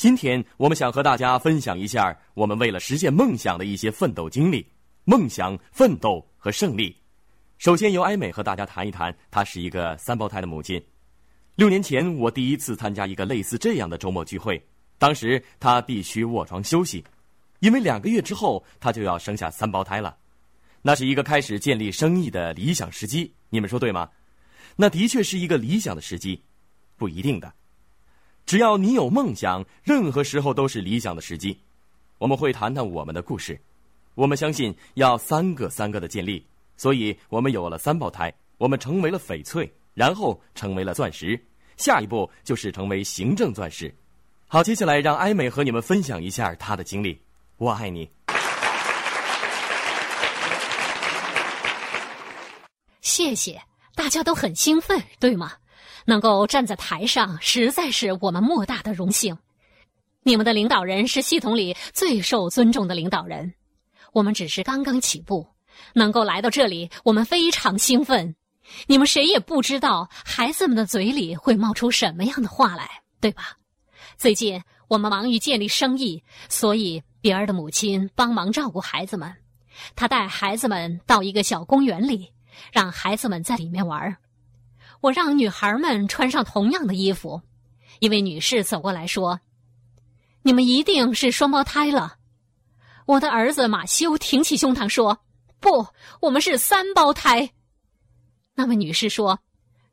今天我们想和大家分享一下我们为了实现梦想的一些奋斗经历、梦想、奋斗和胜利。首先由艾美和大家谈一谈，她是一个三胞胎的母亲。六年前，我第一次参加一个类似这样的周末聚会，当时她必须卧床休息，因为两个月之后她就要生下三胞胎了。那是一个开始建立生意的理想时机，你们说对吗？那的确是一个理想的时机，不一定的。只要你有梦想，任何时候都是理想的时机。我们会谈谈我们的故事。我们相信要三个三个的建立，所以我们有了三胞胎，我们成为了翡翠，然后成为了钻石，下一步就是成为行政钻石。好，接下来让艾美和你们分享一下她的经历。我爱你。谢谢，大家都很兴奋，对吗？能够站在台上，实在是我们莫大的荣幸。你们的领导人是系统里最受尊重的领导人。我们只是刚刚起步，能够来到这里，我们非常兴奋。你们谁也不知道孩子们的嘴里会冒出什么样的话来，对吧？最近我们忙于建立生意，所以比尔的母亲帮忙照顾孩子们。他带孩子们到一个小公园里，让孩子们在里面玩。我让女孩们穿上同样的衣服。一位女士走过来说：“你们一定是双胞胎了。”我的儿子马修挺起胸膛说：“不，我们是三胞胎。”那位女士说：“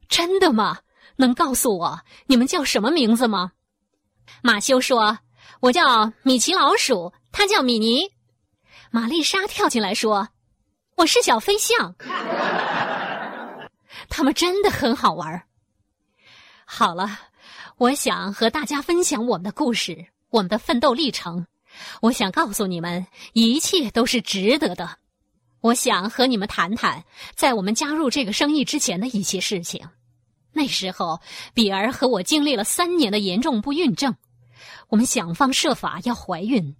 真的吗？能告诉我你们叫什么名字吗？”马修说：“我叫米奇老鼠，他叫米妮。”玛丽莎跳进来说：“我是小飞象。”他们真的很好玩。好了，我想和大家分享我们的故事，我们的奋斗历程。我想告诉你们，一切都是值得的。我想和你们谈谈，在我们加入这个生意之前的一些事情。那时候，比儿和我经历了三年的严重不孕症，我们想方设法要怀孕。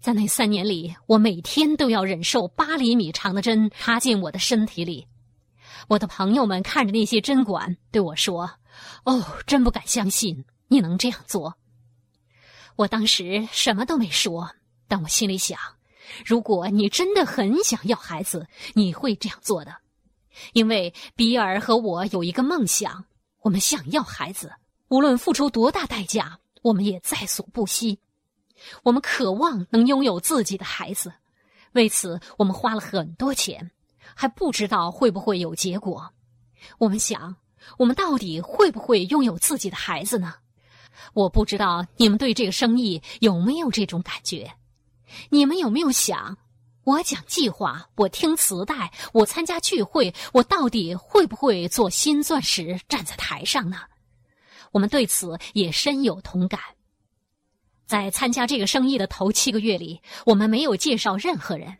在那三年里，我每天都要忍受八厘米长的针插进我的身体里。我的朋友们看着那些针管，对我说：“哦，真不敢相信你能这样做。”我当时什么都没说，但我心里想：如果你真的很想要孩子，你会这样做的，因为比尔和我有一个梦想，我们想要孩子，无论付出多大代价，我们也在所不惜。我们渴望能拥有自己的孩子，为此我们花了很多钱，还不知道会不会有结果。我们想，我们到底会不会拥有自己的孩子呢？我不知道你们对这个生意有没有这种感觉？你们有没有想，我讲计划，我听磁带，我参加聚会，我到底会不会做新钻石站在台上呢？我们对此也深有同感。在参加这个生意的头七个月里，我们没有介绍任何人。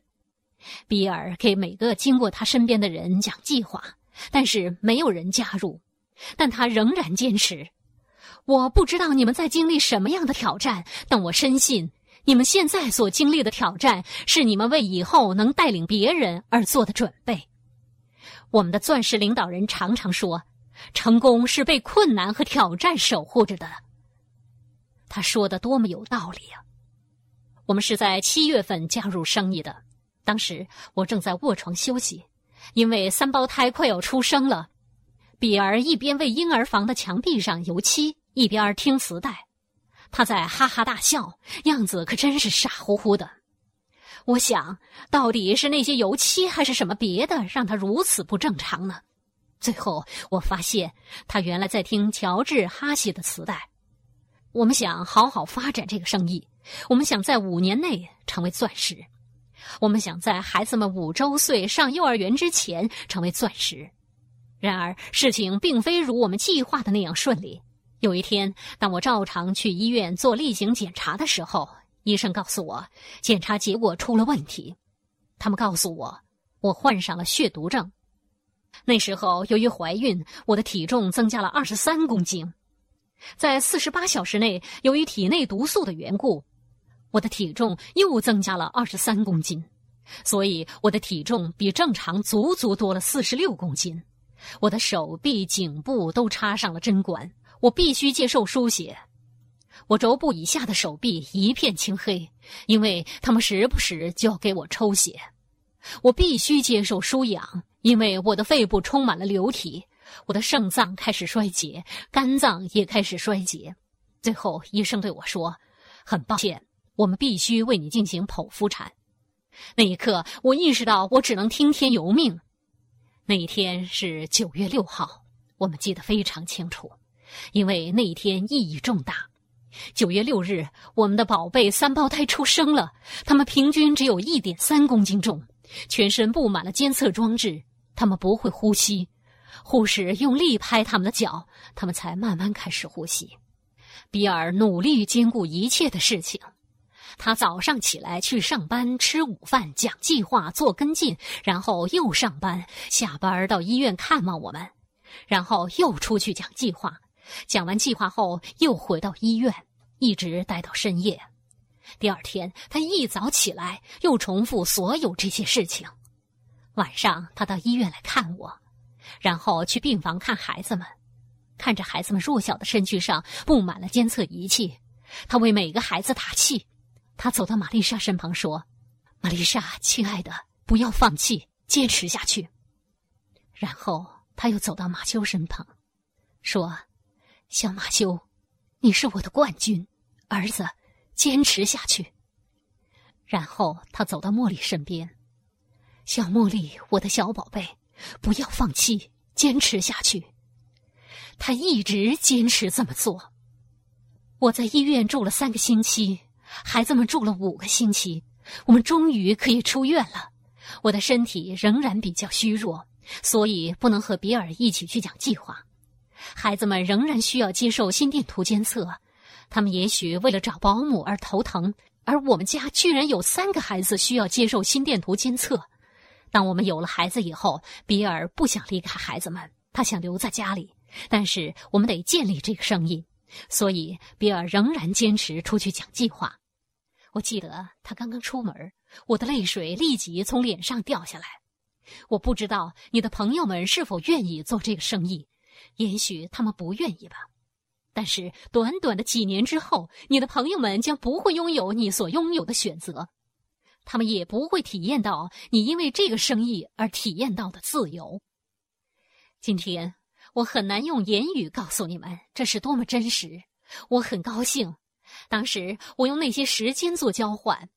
比尔给每个经过他身边的人讲计划，但是没有人加入。但他仍然坚持。我不知道你们在经历什么样的挑战，但我深信你们现在所经历的挑战是你们为以后能带领别人而做的准备。我们的钻石领导人常常说：“成功是被困难和挑战守护着的。”他说的多么有道理啊！我们是在七月份加入生意的，当时我正在卧床休息，因为三胞胎快要出生了。比尔一边为婴儿房的墙壁上油漆。一边听磁带，他在哈哈大笑，样子可真是傻乎乎的。我想，到底是那些油漆还是什么别的，让他如此不正常呢？最后，我发现他原来在听乔治哈希的磁带。我们想好好发展这个生意，我们想在五年内成为钻石，我们想在孩子们五周岁上幼儿园之前成为钻石。然而，事情并非如我们计划的那样顺利。有一天，当我照常去医院做例行检查的时候，医生告诉我，检查结果出了问题。他们告诉我，我患上了血毒症。那时候，由于怀孕，我的体重增加了二十三公斤。在四十八小时内，由于体内毒素的缘故，我的体重又增加了二十三公斤。所以，我的体重比正常足足多了四十六公斤。我的手臂、颈部都插上了针管。我必须接受输血，我肘部以下的手臂一片青黑，因为他们时不时就要给我抽血。我必须接受输氧，因为我的肺部充满了流体，我的肾脏开始衰竭，肝脏也开始衰竭。最后，医生对我说：“很抱歉，我们必须为你进行剖腹产。”那一刻，我意识到我只能听天由命。那一天是九月六号，我们记得非常清楚，因为那一天意义重大。九月六日，我们的宝贝三胞胎出生了，他们平均只有一点三公斤重。全身布满了监测装置，他们不会呼吸。护士用力拍他们的脚，他们才慢慢开始呼吸。比尔努力兼顾一切的事情。他早上起来去上班，吃午饭，讲计划，做跟进，然后又上班，下班到医院看望我们，然后又出去讲计划，讲完计划后又回到医院，一直待到深夜。第二天，他一早起来又重复所有这些事情。晚上，他到医院来看我，然后去病房看孩子们，看着孩子们弱小的身躯上布满了监测仪器。他为每个孩子打气。他走到玛丽莎身旁说：“玛丽莎，亲爱的，不要放弃，坚持下去。”然后他又走到马修身旁，说：“小马修，你是我的冠军，儿子。”坚持下去。然后他走到茉莉身边，小茉莉，我的小宝贝，不要放弃，坚持下去。他一直坚持这么做。我在医院住了三个星期，孩子们住了五个星期，我们终于可以出院了。我的身体仍然比较虚弱，所以不能和比尔一起去讲计划。孩子们仍然需要接受心电图监测。他们也许为了找保姆而头疼，而我们家居然有三个孩子需要接受心电图监测。当我们有了孩子以后，比尔不想离开孩子们，他想留在家里。但是我们得建立这个生意，所以比尔仍然坚持出去讲计划。我记得他刚刚出门，我的泪水立即从脸上掉下来。我不知道你的朋友们是否愿意做这个生意，也许他们不愿意吧。但是，短短的几年之后，你的朋友们将不会拥有你所拥有的选择，他们也不会体验到你因为这个生意而体验到的自由。今天，我很难用言语告诉你们这是多么真实。我很高兴，当时我用那些时间做交换。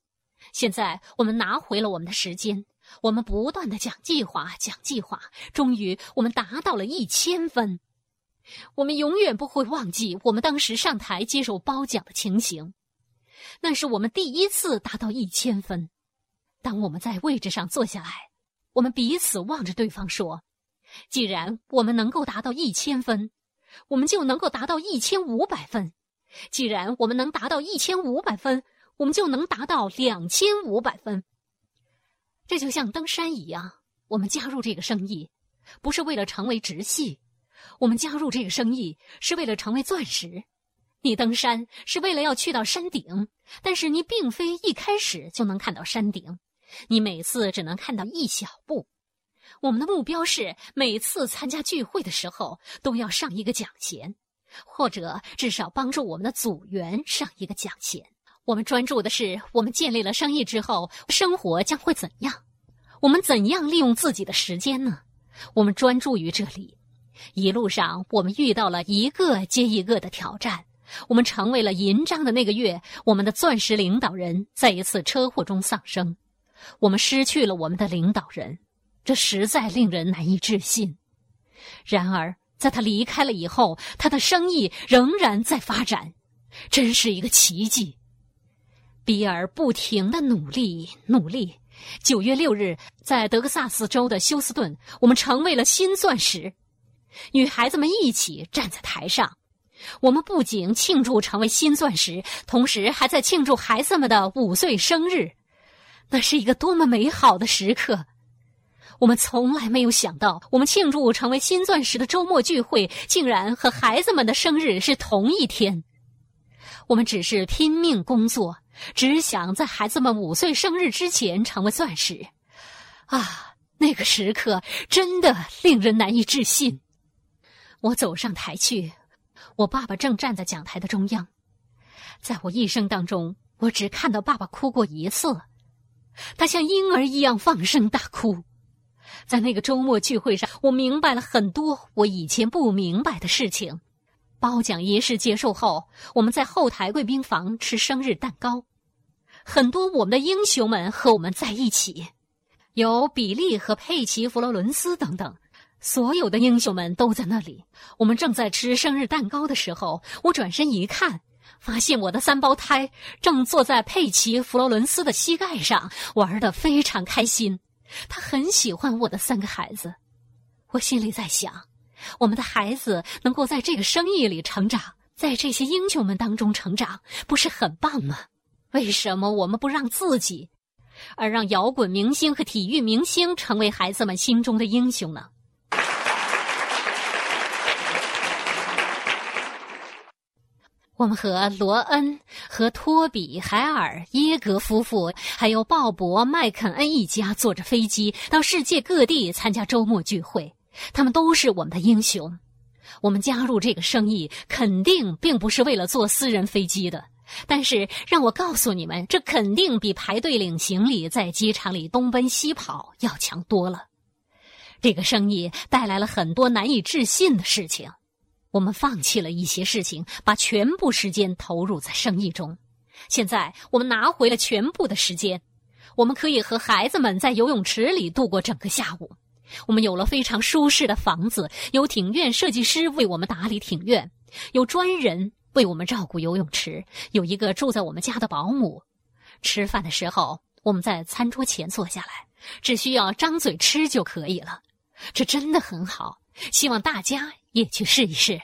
现在，我们拿回了我们的时间，我们不断的讲计划，讲计划，终于，我们达到了一千分。我们永远不会忘记我们当时上台接受褒奖的情形，那是我们第一次达到一千分。当我们在位置上坐下来，我们彼此望着对方说：“既然我们能够达到一千分，我们就能够达到一千五百分；既然我们能达到一千五百分，我们就能达到两千五百分。”这就像登山一样，我们加入这个生意，不是为了成为直系。我们加入这个生意是为了成为钻石。你登山是为了要去到山顶，但是你并非一开始就能看到山顶，你每次只能看到一小步。我们的目标是每次参加聚会的时候都要上一个奖衔，或者至少帮助我们的组员上一个奖衔。我们专注的是我们建立了生意之后生活将会怎样，我们怎样利用自己的时间呢？我们专注于这里。一路上，我们遇到了一个接一个的挑战。我们成为了银章的那个月，我们的钻石领导人在一次车祸中丧生。我们失去了我们的领导人，这实在令人难以置信。然而，在他离开了以后，他的生意仍然在发展，真是一个奇迹。比尔不停的努力，努力。九月六日，在德克萨斯州的休斯顿，我们成为了新钻石。女孩子们一起站在台上，我们不仅庆祝成为新钻石，同时还在庆祝孩子们的五岁生日。那是一个多么美好的时刻！我们从来没有想到，我们庆祝成为新钻石的周末聚会竟然和孩子们的生日是同一天。我们只是拼命工作，只想在孩子们五岁生日之前成为钻石。啊，那个时刻真的令人难以置信。我走上台去，我爸爸正站在讲台的中央。在我一生当中，我只看到爸爸哭过一次，他像婴儿一样放声大哭。在那个周末聚会上，我明白了很多我以前不明白的事情。褒奖仪式结束后，我们在后台贵宾房吃生日蛋糕，很多我们的英雄们和我们在一起，有比利和佩奇·弗罗伦斯等等，所有的英雄们都在那里。我们正在吃生日蛋糕的时候，我转身一看，发现我的三胞胎正坐在佩奇·弗罗伦斯的膝盖上，玩得非常开心。他很喜欢我的三个孩子，我心里在想。我们的孩子能够在这个生意里成长，在这些英雄们当中成长，不是很棒吗？为什么我们不让自己，而让摇滚明星和体育明星成为孩子们心中的英雄呢？我们和罗恩、和托比、海尔、耶格夫妇，还有鲍勃、麦肯恩一家坐着飞机到世界各地参加周末聚会。他们都是我们的英雄。我们加入这个生意，肯定并不是为了坐私人飞机的。但是，让我告诉你们，这肯定比排队领行李、在机场里东奔西跑要强多了。这个生意带来了很多难以置信的事情。我们放弃了一些事情，把全部时间投入在生意中。现在，我们拿回了全部的时间，我们可以和孩子们在游泳池里度过整个下午。我们有了非常舒适的房子，有庭院设计师为我们打理庭院，有专人为我们照顾游泳池，有一个住在我们家的保姆。吃饭的时候，我们在餐桌前坐下来，只需要张嘴吃就可以了。这真的很好，希望大家也去试一试。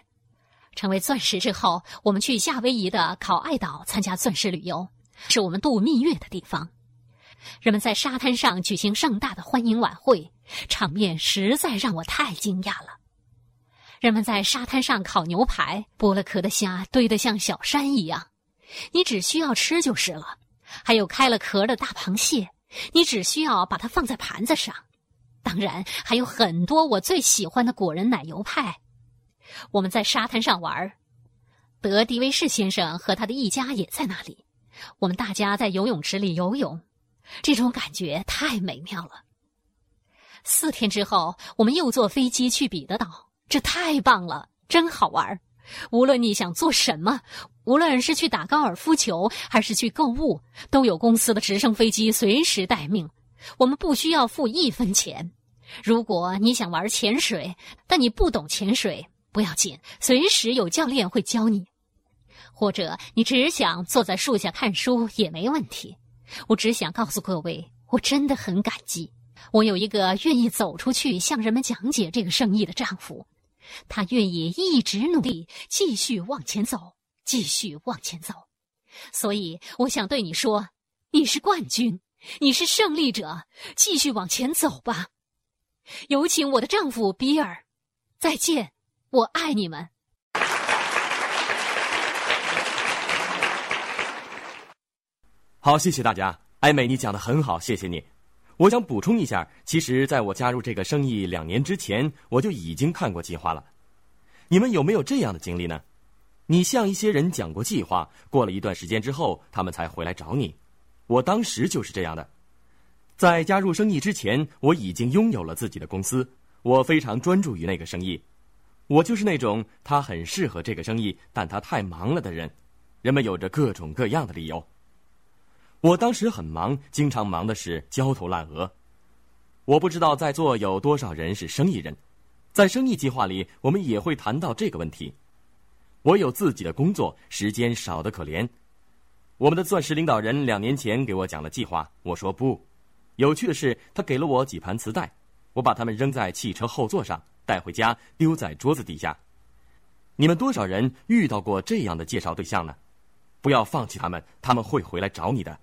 成为钻石之后，我们去夏威夷的考爱岛参加钻石旅游，是我们度蜜月的地方。人们在沙滩上举行盛大的欢迎晚会，场面实在让我太惊讶了。人们在沙滩上烤牛排，剥了壳的虾堆得像小山一样，你只需要吃就是了。还有开了壳的大螃蟹，你只需要把它放在盘子上。当然，还有很多我最喜欢的果仁奶油派。我们在沙滩上玩，德迪威士先生和他的一家也在那里。我们大家在游泳池里游泳。这种感觉太美妙了。四天之后，我们又坐飞机去彼得岛，这太棒了，真好玩。无论你想做什么，无论是去打高尔夫球还是去购物，都有公司的直升飞机随时待命。我们不需要付一分钱。如果你想玩潜水，但你不懂潜水，不要紧，随时有教练会教你。或者你只想坐在树下看书，也没问题。我只想告诉各位，我真的很感激，我有一个愿意走出去向人们讲解这个生意的丈夫，他愿意一直努力，继续往前走，继续往前走。所以我想对你说，你是冠军，你是胜利者，继续往前走吧。有请我的丈夫比尔，再见，我爱你们。好，谢谢大家。艾美，你讲的很好，谢谢你。我想补充一下，其实在我加入这个生意两年之前，我就已经看过计划了。你们有没有这样的经历呢？你向一些人讲过计划，过了一段时间之后，他们才回来找你。我当时就是这样的。在加入生意之前，我已经拥有了自己的公司，我非常专注于那个生意。我就是那种他很适合这个生意，但他太忙了的人。人们有着各种各样的理由。我当时很忙，经常忙的是焦头烂额。我不知道在座有多少人是生意人，在生意计划里，我们也会谈到这个问题。我有自己的工作，时间少得可怜。我们的钻石领导人两年前给我讲了计划，我说不。有趣的是，他给了我几盘磁带，我把它们扔在汽车后座上，带回家丢在桌子底下。你们多少人遇到过这样的介绍对象呢？不要放弃他们，他们会回来找你的。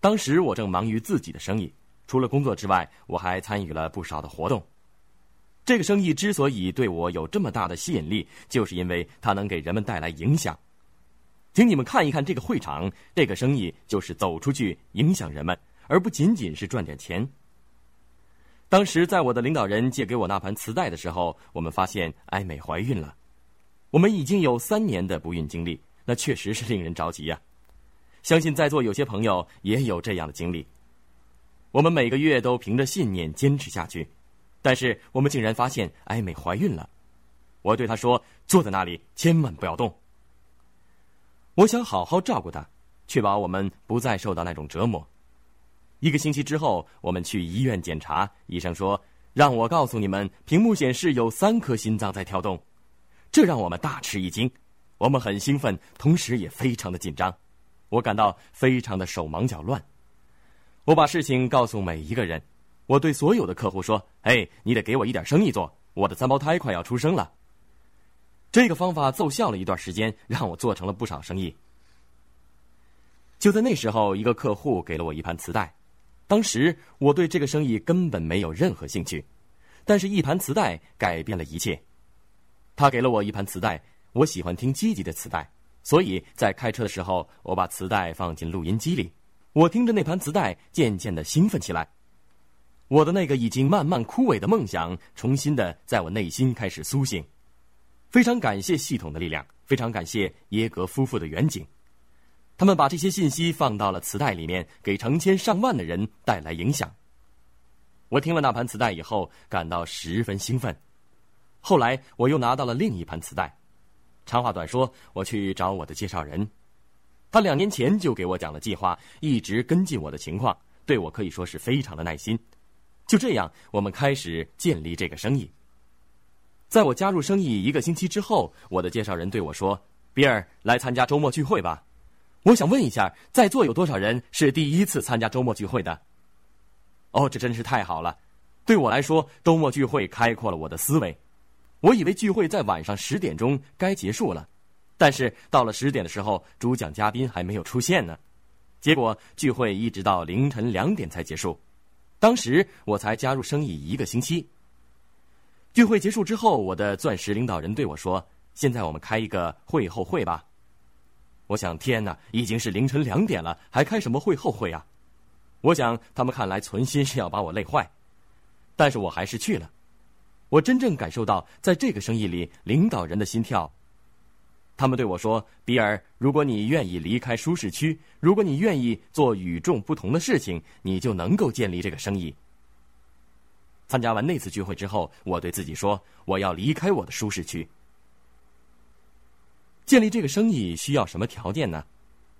当时我正忙于自己的生意，除了工作之外，我还参与了不少的活动。这个生意之所以对我有这么大的吸引力，就是因为它能给人们带来影响。请你们看一看这个会场，这个生意就是走出去影响人们，而不仅仅是赚点钱。当时在我的领导人借给我那盘磁带的时候，我们发现艾美怀孕了。我们已经有三年的不孕经历，那确实是令人着急呀。相信在座有些朋友也有这样的经历。我们每个月都凭着信念坚持下去，但是我们竟然发现艾美怀孕了。我对她说：“坐在那里，千万不要动。”我想好好照顾她，确保我们不再受到那种折磨。一个星期之后，我们去医院检查，医生说：“让我告诉你们，屏幕显示有三颗心脏在跳动。”这让我们大吃一惊，我们很兴奋，同时也非常的紧张。我感到非常的手忙脚乱。我把事情告诉每一个人，我对所有的客户说：“哎，你得给我一点生意做，我的三胞胎快要出生了。”这个方法奏效了一段时间，让我做成了不少生意。就在那时候，一个客户给了我一盘磁带，当时我对这个生意根本没有任何兴趣，但是，一盘磁带改变了一切。他给了我一盘磁带，我喜欢听积极的磁带。所以在开车的时候，我把磁带放进录音机里，我听着那盘磁带，渐渐的兴奋起来。我的那个已经慢慢枯萎的梦想，重新的在我内心开始苏醒。非常感谢系统的力量，非常感谢耶格夫妇的远景，他们把这些信息放到了磁带里面，给成千上万的人带来影响。我听了那盘磁带以后，感到十分兴奋。后来我又拿到了另一盘磁带。长话短说，我去找我的介绍人，他两年前就给我讲了计划，一直跟进我的情况，对我可以说是非常的耐心。就这样，我们开始建立这个生意。在我加入生意一个星期之后，我的介绍人对我说：“比尔，来参加周末聚会吧。”我想问一下，在座有多少人是第一次参加周末聚会的？哦，这真是太好了！对我来说，周末聚会开阔了我的思维。我以为聚会在晚上十点钟该结束了，但是到了十点的时候，主讲嘉宾还没有出现呢。结果聚会一直到凌晨两点才结束。当时我才加入生意一个星期。聚会结束之后，我的钻石领导人对我说：“现在我们开一个会后会吧。”我想，天哪，已经是凌晨两点了，还开什么会后会啊？我想，他们看来存心是要把我累坏，但是我还是去了。我真正感受到，在这个生意里，领导人的心跳。他们对我说：“比尔，如果你愿意离开舒适区，如果你愿意做与众不同的事情，你就能够建立这个生意。”参加完那次聚会之后，我对自己说：“我要离开我的舒适区。”建立这个生意需要什么条件呢？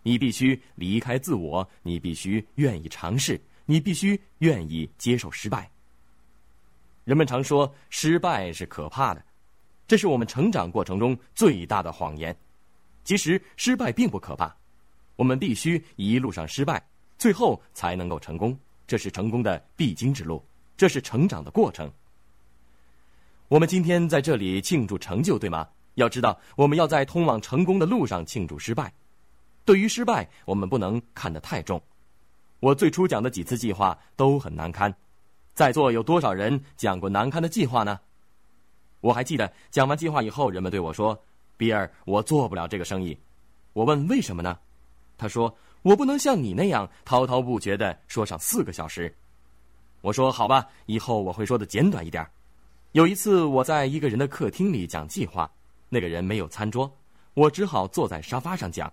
你必须离开自我，你必须愿意尝试，你必须愿意接受失败。人们常说失败是可怕的，这是我们成长过程中最大的谎言。其实失败并不可怕，我们必须一路上失败，最后才能够成功。这是成功的必经之路，这是成长的过程。我们今天在这里庆祝成就，对吗？要知道，我们要在通往成功的路上庆祝失败。对于失败，我们不能看得太重。我最初讲的几次计划都很难堪。在座有多少人讲过难堪的计划呢？我还记得讲完计划以后，人们对我说：“比尔，我做不了这个生意。”我问为什么呢？他说：“我不能像你那样滔滔不绝的说上四个小时。”我说：“好吧，以后我会说的简短一点。”有一次我在一个人的客厅里讲计划，那个人没有餐桌，我只好坐在沙发上讲。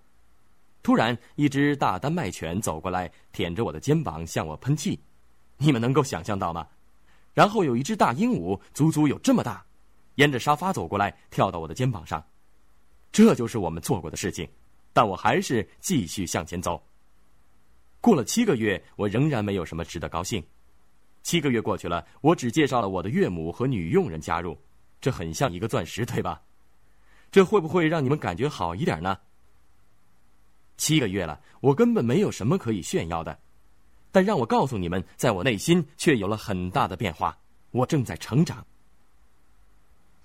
突然，一只大丹麦犬走过来，舔着我的肩膀向我喷气。你们能够想象到吗？然后有一只大鹦鹉，足足有这么大，沿着沙发走过来，跳到我的肩膀上。这就是我们做过的事情，但我还是继续向前走。过了七个月，我仍然没有什么值得高兴。七个月过去了，我只介绍了我的岳母和女佣人加入，这很像一个钻石，对吧？这会不会让你们感觉好一点呢？七个月了，我根本没有什么可以炫耀的。但让我告诉你们，在我内心却有了很大的变化。我正在成长。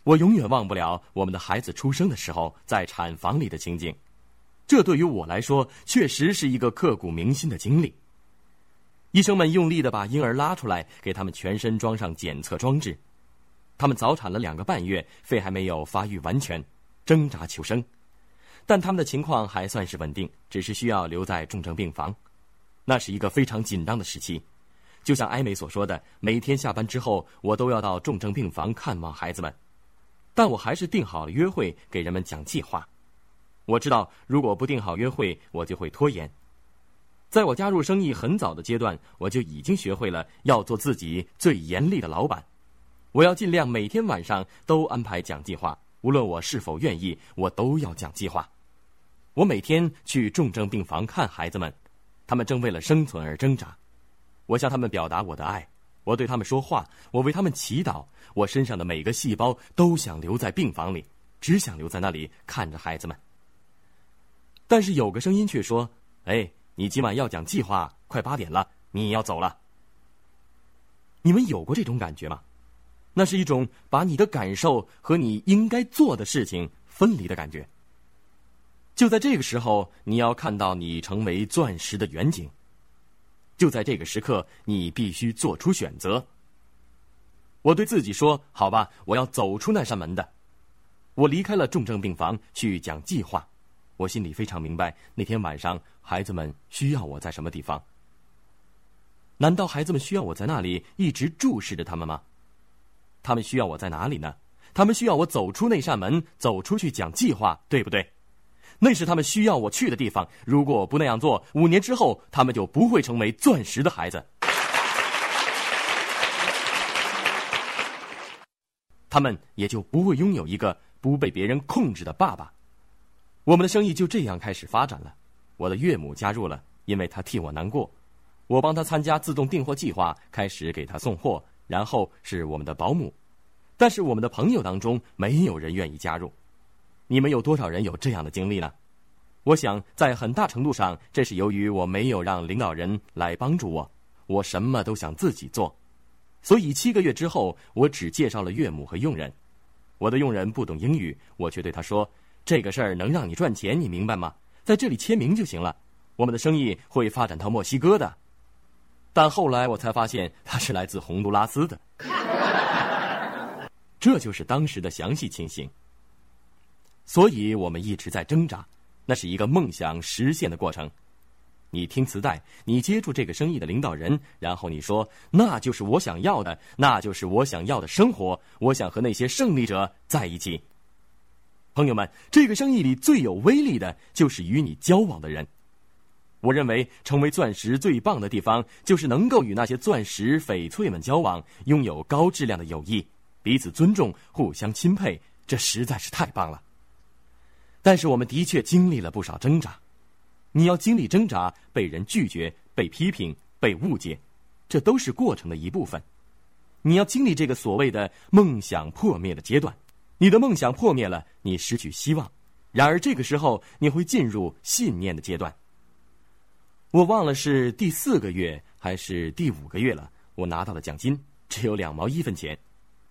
我永远忘不了我们的孩子出生的时候，在产房里的情景。这对于我来说，确实是一个刻骨铭心的经历。医生们用力的把婴儿拉出来，给他们全身装上检测装置。他们早产了两个半月，肺还没有发育完全，挣扎求生。但他们的情况还算是稳定，只是需要留在重症病房。那是一个非常紧张的时期，就像艾美所说的，每天下班之后，我都要到重症病房看望孩子们，但我还是定好了约会，给人们讲计划。我知道，如果不定好约会，我就会拖延。在我加入生意很早的阶段，我就已经学会了要做自己最严厉的老板。我要尽量每天晚上都安排讲计划，无论我是否愿意，我都要讲计划。我每天去重症病房看孩子们，他们正为了生存而挣扎。我向他们表达我的爱，我对他们说话，我为他们祈祷。我身上的每个细胞都想留在病房里，只想留在那里看着孩子们。但是有个声音却说：“哎。”你今晚要讲计划，快八点了，你要走了。你们有过这种感觉吗？那是一种把你的感受和你应该做的事情分离的感觉。就在这个时候，你要看到你成为钻石的远景。就在这个时刻，你必须做出选择。我对自己说：“好吧，我要走出那扇门的。”我离开了重症病房，去讲计划。我心里非常明白，那天晚上孩子们需要我在什么地方。难道孩子们需要我在那里一直注视着他们吗？他们需要我在哪里呢？他们需要我走出那扇门，走出去讲计划，对不对？那是他们需要我去的地方。如果我不那样做，五年之后他们就不会成为钻石的孩子，他们也就不会拥有一个不被别人控制的爸爸。我们的生意就这样开始发展了。我的岳母加入了，因为她替我难过。我帮她参加自动订货计划，开始给她送货。然后是我们的保姆，但是我们的朋友当中没有人愿意加入。你们有多少人有这样的经历呢？我想，在很大程度上，这是由于我没有让领导人来帮助我，我什么都想自己做。所以七个月之后，我只介绍了岳母和佣人。我的佣人不懂英语，我却对他说。这个事儿能让你赚钱，你明白吗？在这里签名就行了。我们的生意会发展到墨西哥的，但后来我才发现他是来自洪都拉斯的。这就是当时的详细情形。所以我们一直在挣扎，那是一个梦想实现的过程。你听磁带，你接触这个生意的领导人，然后你说：“那就是我想要的，那就是我想要的生活。我想和那些胜利者在一起。”朋友们，这个生意里最有威力的就是与你交往的人。我认为，成为钻石最棒的地方，就是能够与那些钻石翡翠们交往，拥有高质量的友谊，彼此尊重，互相钦佩，这实在是太棒了。但是，我们的确经历了不少挣扎。你要经历挣扎，被人拒绝，被批评，被误解，这都是过程的一部分。你要经历这个所谓的梦想破灭的阶段。你的梦想破灭了，你失去希望。然而这个时候，你会进入信念的阶段。我忘了是第四个月还是第五个月了，我拿到的奖金只有两毛一分钱。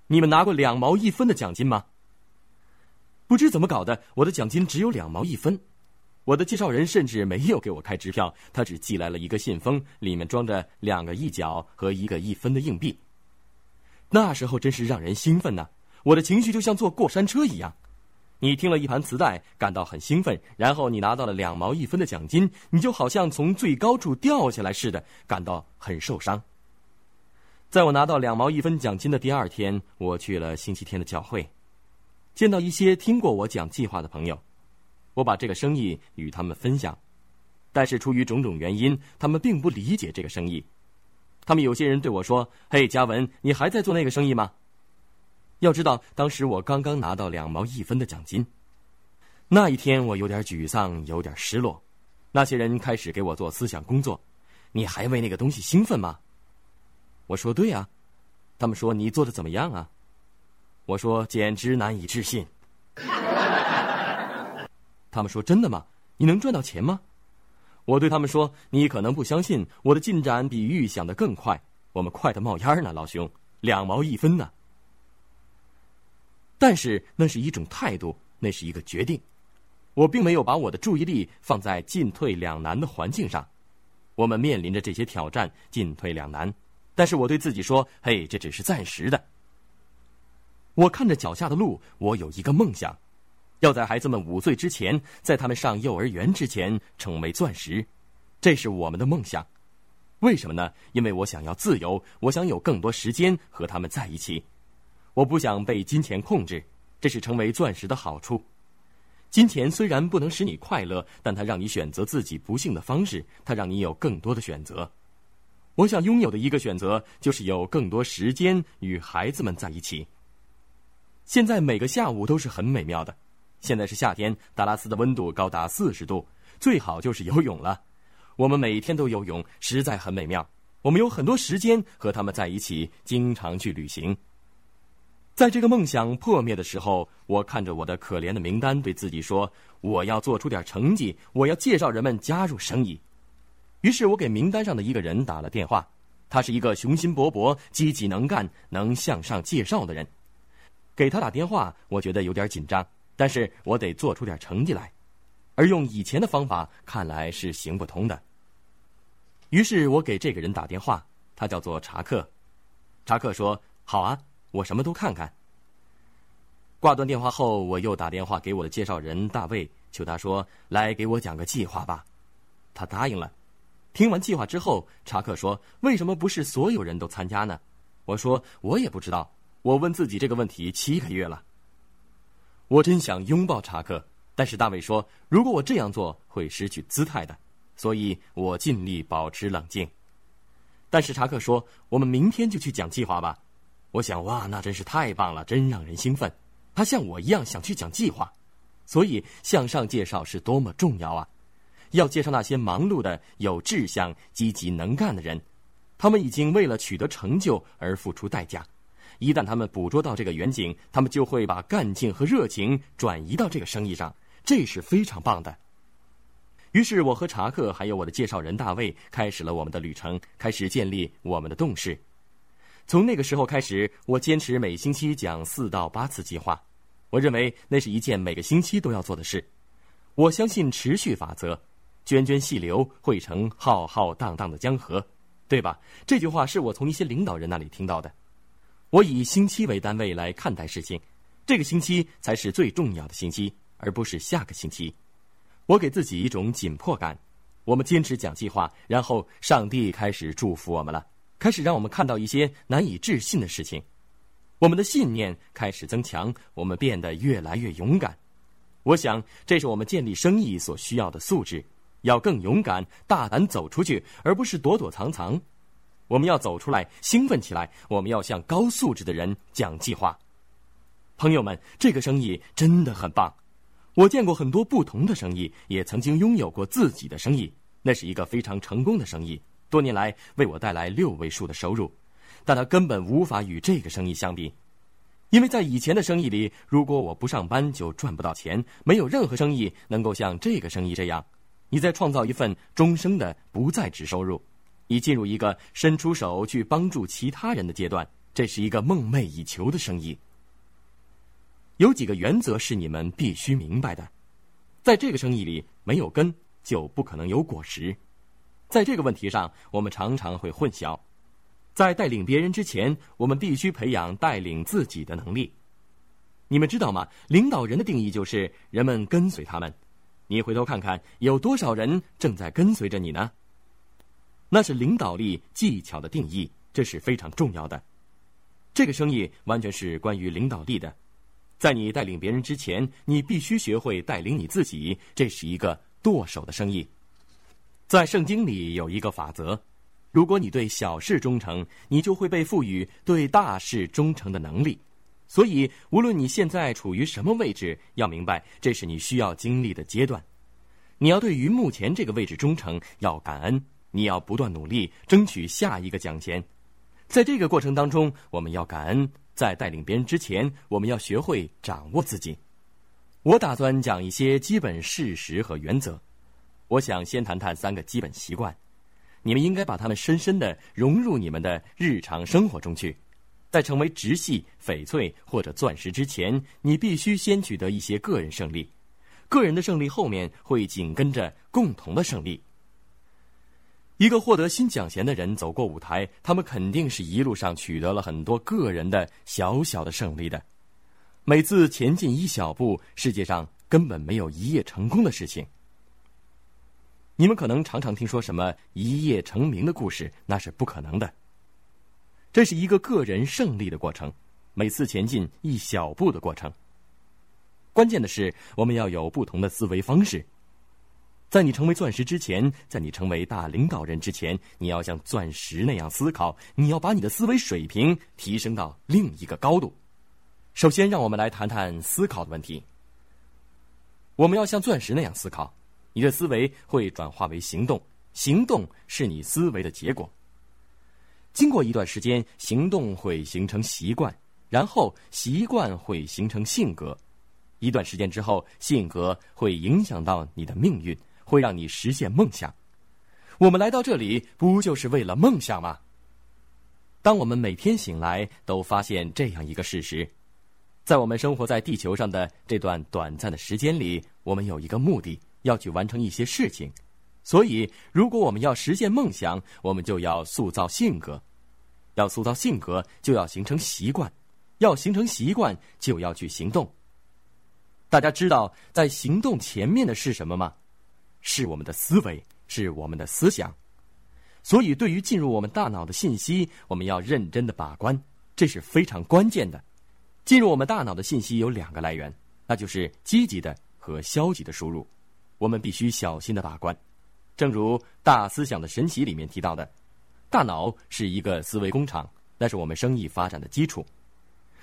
你们拿过两毛一分的奖金吗？不知怎么搞的，我的奖金只有两毛一分。我的介绍人甚至没有给我开支票，他只寄来了一个信封，里面装着两个一角和一个一分的硬币。那时候真是让人兴奋呐！我的情绪就像坐过山车一样，你听了一盘磁带，感到很兴奋，然后你拿到了两毛一分的奖金，你就好像从最高处掉下来似的，感到很受伤。在我拿到两毛一分奖金的第二天，我去了星期天的教会，见到一些听过我讲计划的朋友，我把这个生意与他们分享，但是出于种种原因，他们并不理解这个生意。他们有些人对我说：“嘿，嘉文，你还在做那个生意吗？”要知道，当时我刚刚拿到两毛一分的奖金，那一天我有点沮丧，有点失落。那些人开始给我做思想工作，你还为那个东西兴奋吗？我说对啊。他们说你做的怎么样啊？我说简直难以置信。他们说真的吗？你能赚到钱吗？我对他们说你可能不相信，我的进展比预想的更快，我们快的冒烟呢，老兄，两毛一分呢。但是那是一种态度，那是一个决定。我并没有把我的注意力放在进退两难的环境上。我们面临着这些挑战，进退两难。但是我对自己说：“嘿，这只是暂时的。”我看着脚下的路，我有一个梦想，要在孩子们五岁之前，在他们上幼儿园之前成为钻石。这是我们的梦想。为什么呢？因为我想要自由，我想有更多时间和他们在一起。我不想被金钱控制，这是成为钻石的好处。金钱虽然不能使你快乐，但它让你选择自己不幸的方式，它让你有更多的选择。我想拥有的一个选择，就是有更多时间与孩子们在一起。现在每个下午都是很美妙的。现在是夏天，达拉斯的温度高达四十度，最好就是游泳了。我们每天都游泳，实在很美妙。我们有很多时间和他们在一起，经常去旅行。在这个梦想破灭的时候，我看着我的可怜的名单，对自己说：“我要做出点成绩，我要介绍人们加入生意。”于是我给名单上的一个人打了电话，他是一个雄心勃勃、积极能干、能向上介绍的人。给他打电话，我觉得有点紧张，但是我得做出点成绩来，而用以前的方法看来是行不通的。于是我给这个人打电话，他叫做查克。查克说：“好啊，我什么都看看。”挂断电话后，我又打电话给我的介绍人大卫，求他说：“来给我讲个计划吧。”他答应了。听完计划之后，查克说：“为什么不是所有人都参加呢？”我说：“我也不知道。”我问自己这个问题七个月了。我真想拥抱查克，但是大卫说，如果我这样做会失去姿态的，所以我尽力保持冷静。但是查克说，我们明天就去讲计划吧。我想，哇，那真是太棒了，真让人兴奋。他像我一样想去讲计划，所以向上介绍是多么重要啊！要介绍那些忙碌的、有志向、积极能干的人，他们已经为了取得成就而付出代价。一旦他们捕捉到这个远景，他们就会把干劲和热情转移到这个生意上，这是非常棒的。于是，我和查克还有我的介绍人大卫开始了我们的旅程，开始建立我们的动势。从那个时候开始，我坚持每星期讲四到八次计划。我认为那是一件每个星期都要做的事。我相信持续法则，涓涓细流汇成浩浩荡荡的江河，对吧？这句话是我从一些领导人那里听到的。我以星期为单位来看待事情，这个星期才是最重要的星期，而不是下个星期。我给自己一种紧迫感。我们坚持讲计划，然后上帝开始祝福我们了，开始让我们看到一些难以置信的事情。我们的信念开始增强，我们变得越来越勇敢。我想，这是我们建立生意所需要的素质：要更勇敢、大胆走出去，而不是躲躲藏藏。我们要走出来，兴奋起来。我们要向高素质的人讲计划。朋友们，这个生意真的很棒。我见过很多不同的生意，也曾经拥有过自己的生意，那是一个非常成功的生意，多年来为我带来六位数的收入。但它根本无法与这个生意相比，因为在以前的生意里，如果我不上班就赚不到钱。没有任何生意能够像这个生意这样，你在创造一份终生的不在职收入。你进入一个伸出手去帮助其他人的阶段，这是一个梦寐以求的生意。有几个原则是你们必须明白的：在这个生意里，没有根就不可能有果实。在这个问题上，我们常常会混淆。在带领别人之前，我们必须培养带领自己的能力。你们知道吗？领导人的定义就是人们跟随他们。你回头看看，有多少人正在跟随着你呢？那是领导力技巧的定义，这是非常重要的。这个生意完全是关于领导力的。在你带领别人之前，你必须学会带领你自己。这是一个剁手的生意。在圣经里有一个法则：如果你对小事忠诚，你就会被赋予对大事忠诚的能力。所以，无论你现在处于什么位置，要明白这是你需要经历的阶段。你要对于目前这个位置忠诚，要感恩。你要不断努力，争取下一个奖钱。在这个过程当中，我们要感恩。在带领别人之前，我们要学会掌握自己。我打算讲一些基本事实和原则。我想先谈谈三个基本习惯，你们应该把它们深深的融入你们的日常生活中去。在成为直系、翡翠或者钻石之前，你必须先取得一些个人胜利。个人的胜利后面会紧跟着共同的胜利。一个获得新奖衔的人走过舞台，他们肯定是一路上取得了很多个人的小小的胜利的。每次前进一小步，世界上根本没有一夜成功的事情。你们可能常常听说什么一夜成名的故事，那是不可能的。这是一个个人胜利的过程，每次前进一小步的过程。关键的是，我们要有不同的思维方式。在你成为钻石之前，在你成为大领导人之前，你要像钻石那样思考。你要把你的思维水平提升到另一个高度。首先，让我们来谈谈思考的问题。我们要像钻石那样思考，你的思维会转化为行动，行动是你思维的结果。经过一段时间，行动会形成习惯，然后习惯会形成性格，一段时间之后，性格会影响到你的命运。会让你实现梦想。我们来到这里，不就是为了梦想吗？当我们每天醒来，都发现这样一个事实：在我们生活在地球上的这段短暂的时间里，我们有一个目的，要去完成一些事情。所以，如果我们要实现梦想，我们就要塑造性格。要塑造性格，就要形成习惯；要形成习惯，就要去行动。大家知道，在行动前面的是什么吗？是我们的思维，是我们的思想，所以对于进入我们大脑的信息，我们要认真的把关，这是非常关键的。进入我们大脑的信息有两个来源，那就是积极的和消极的输入，我们必须小心的把关。正如《大思想的神奇》里面提到的，大脑是一个思维工厂，那是我们生意发展的基础。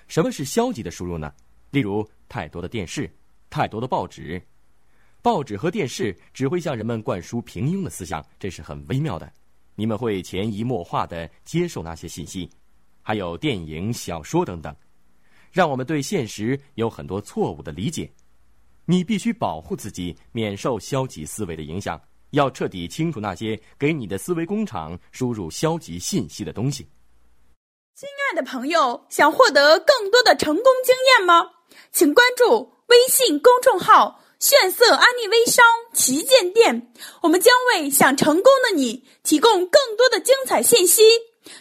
什么是消极的输入呢？例如太多的电视，太多的报纸。报纸和电视只会向人们灌输平庸的思想，这是很微妙的。你们会潜移默化的接受那些信息，还有电影、小说等等，让我们对现实有很多错误的理解。你必须保护自己，免受消极思维的影响。要彻底清除那些给你的思维工厂输入消极信息的东西。亲爱的朋友，想获得更多的成功经验吗？请关注微信公众号。炫色安利微商旗舰店，我们将为想成功的你提供更多的精彩信息。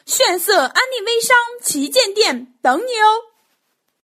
炫色安利微商旗舰店等你哦。